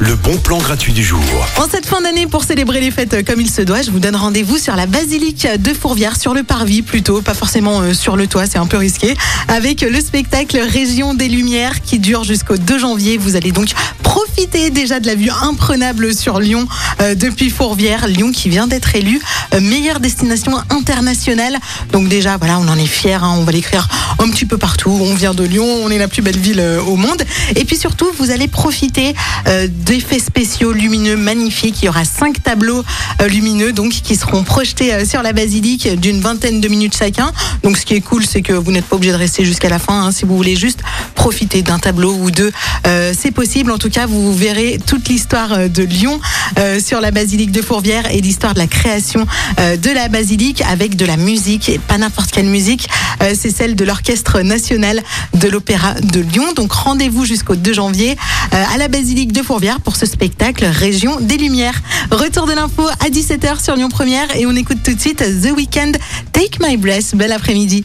Le bon plan gratuit du jour. En cette fin d'année, pour célébrer les fêtes comme il se doit, je vous donne rendez-vous sur la basilique de Fourvière, sur le parvis plutôt, pas forcément euh, sur le toit, c'est un peu risqué, avec le spectacle Région des Lumières qui dure jusqu'au 2 janvier. Vous allez donc profiter déjà de la vue imprenable sur Lyon euh, depuis Fourvière. Lyon qui vient d'être élu euh, meilleure destination internationale. Donc déjà, voilà, on en est fiers, hein. on va l'écrire un petit peu partout. On vient de Lyon, on est la plus belle ville euh, au monde. Et puis surtout, vous allez profiter euh, d'effets spéciaux lumineux magnifiques. Il y aura cinq tableaux euh, lumineux donc qui seront projetés sur la basilique d'une vingtaine de minutes chacun. Donc ce qui est cool, c'est que vous n'êtes pas obligé de rester jusqu'à la fin. Hein. si vous voulez juste profiter d'un tableau ou deux, c'est possible. En tout cas, vous verrez toute l'histoire de Lyon sur la basilique de Fourvière et l'histoire de la création de la basilique avec de la musique et pas n'importe quelle musique. c'est celle de l'orchestre national de l'Opéra de Lyon. Donc rendez-vous jusqu'au 2 janvier euh, à la basilique de Fourvière pour ce spectacle Région des Lumières. Retour de l'info à 17h sur Lyon Première et on écoute tout de suite The Weekend Take My Breath. Bel après-midi.